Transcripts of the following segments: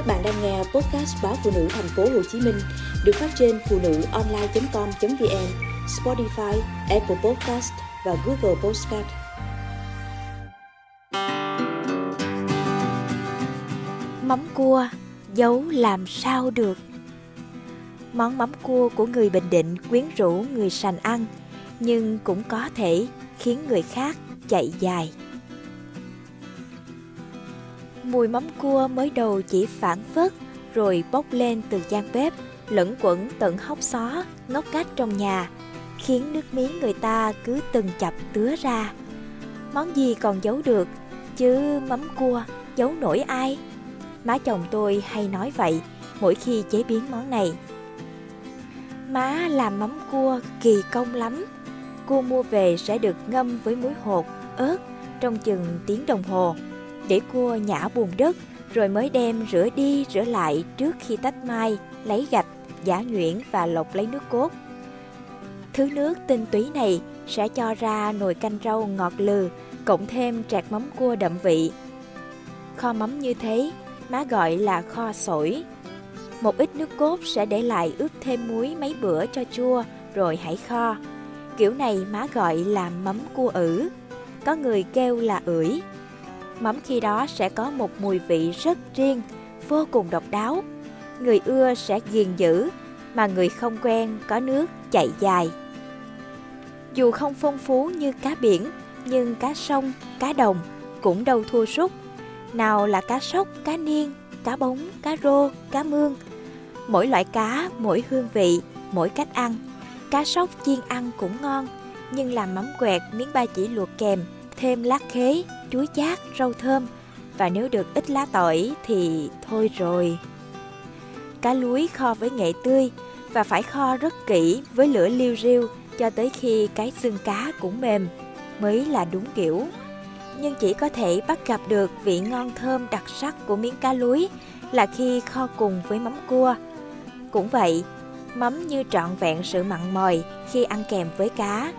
Các bạn đang nghe podcast báo phụ nữ thành phố Hồ Chí Minh được phát trên phụ nữ online.com.vn, Spotify, Apple Podcast và Google Podcast. Mắm cua giấu làm sao được? Món mắm cua của người Bình Định quyến rũ người sành ăn, nhưng cũng có thể khiến người khác chạy dài. Mùi mắm cua mới đầu chỉ phản phất rồi bốc lên từ gian bếp, lẫn quẩn tận hốc xó, ngóc ngách trong nhà, khiến nước miếng người ta cứ từng chập tứa ra. Món gì còn giấu được, chứ mắm cua giấu nổi ai? Má chồng tôi hay nói vậy mỗi khi chế biến món này. Má làm mắm cua kỳ công lắm. Cua mua về sẽ được ngâm với muối hột, ớt trong chừng tiếng đồng hồ để cua nhả bùn đất rồi mới đem rửa đi rửa lại trước khi tách mai, lấy gạch, giả nhuyễn và lọc lấy nước cốt. Thứ nước tinh túy này sẽ cho ra nồi canh rau ngọt lừ, cộng thêm trạc mắm cua đậm vị. Kho mắm như thế, má gọi là kho sổi. Một ít nước cốt sẽ để lại ướp thêm muối mấy bữa cho chua, rồi hãy kho. Kiểu này má gọi là mắm cua ử. Có người kêu là ưỡi, mắm khi đó sẽ có một mùi vị rất riêng, vô cùng độc đáo. Người ưa sẽ ghiền giữ, mà người không quen có nước chạy dài. Dù không phong phú như cá biển, nhưng cá sông, cá đồng cũng đâu thua sút. Nào là cá sóc, cá niên, cá bóng, cá rô, cá mương. Mỗi loại cá, mỗi hương vị, mỗi cách ăn. Cá sóc chiên ăn cũng ngon, nhưng làm mắm quẹt miếng ba chỉ luộc kèm, thêm lát khế, chuối chát, rau thơm và nếu được ít lá tỏi thì thôi rồi. Cá lúi kho với nghệ tươi và phải kho rất kỹ với lửa liu riu cho tới khi cái xương cá cũng mềm mới là đúng kiểu. Nhưng chỉ có thể bắt gặp được vị ngon thơm đặc sắc của miếng cá lúi là khi kho cùng với mắm cua. Cũng vậy, mắm như trọn vẹn sự mặn mòi khi ăn kèm với cá.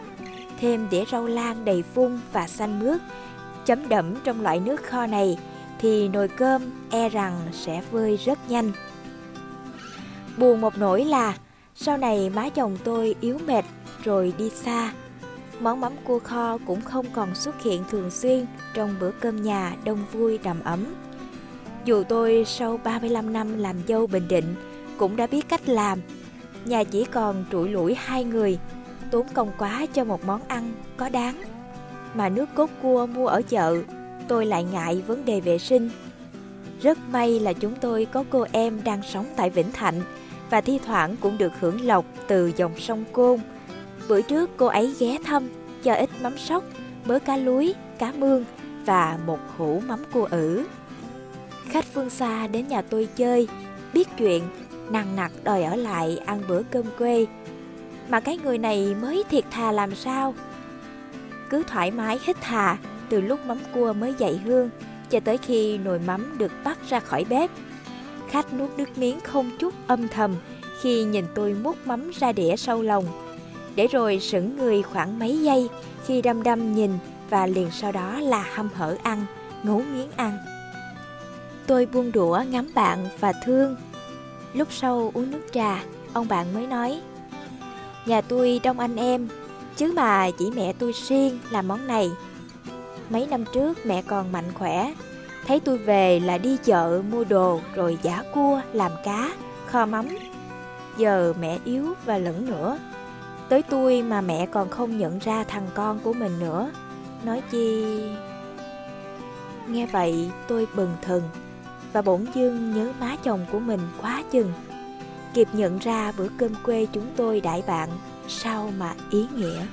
Thêm đĩa rau lan đầy phun và xanh mướt chấm đẫm trong loại nước kho này thì nồi cơm e rằng sẽ vơi rất nhanh. Buồn một nỗi là sau này má chồng tôi yếu mệt rồi đi xa. Món mắm cua kho cũng không còn xuất hiện thường xuyên trong bữa cơm nhà đông vui đầm ấm. Dù tôi sau 35 năm làm dâu Bình Định cũng đã biết cách làm. Nhà chỉ còn trụi lũi hai người, tốn công quá cho một món ăn có đáng mà nước cốt cua mua ở chợ, tôi lại ngại vấn đề vệ sinh. Rất may là chúng tôi có cô em đang sống tại Vĩnh Thạnh và thi thoảng cũng được hưởng lộc từ dòng sông Côn. Bữa trước cô ấy ghé thăm, cho ít mắm sóc, mớ cá lúi, cá mương và một hũ mắm cua ử. Khách phương xa đến nhà tôi chơi, biết chuyện, nặng nặc đòi ở lại ăn bữa cơm quê. Mà cái người này mới thiệt thà làm sao? Cứ thoải mái hít thà từ lúc mắm cua mới dậy hương cho tới khi nồi mắm được bắt ra khỏi bếp. Khách nuốt nước miếng không chút âm thầm khi nhìn tôi múc mắm ra đĩa sâu lòng, để rồi sững người khoảng mấy giây khi đăm đăm nhìn và liền sau đó là hâm hở ăn, ngấu nghiến ăn. Tôi buông đũa ngắm bạn và thương. Lúc sau uống nước trà, ông bạn mới nói Nhà tôi đông anh em Chứ mà chỉ mẹ tôi riêng làm món này. Mấy năm trước mẹ còn mạnh khỏe Thấy tôi về là đi chợ mua đồ rồi giả cua, làm cá, kho mắm. Giờ mẹ yếu và lẫn nữa. Tới tôi mà mẹ còn không nhận ra thằng con của mình nữa. Nói chi... Nghe vậy tôi bừng thần Và bỗng dưng nhớ má chồng của mình quá chừng. Kịp nhận ra bữa cơm quê chúng tôi đại bạn sao mà ý nghĩa?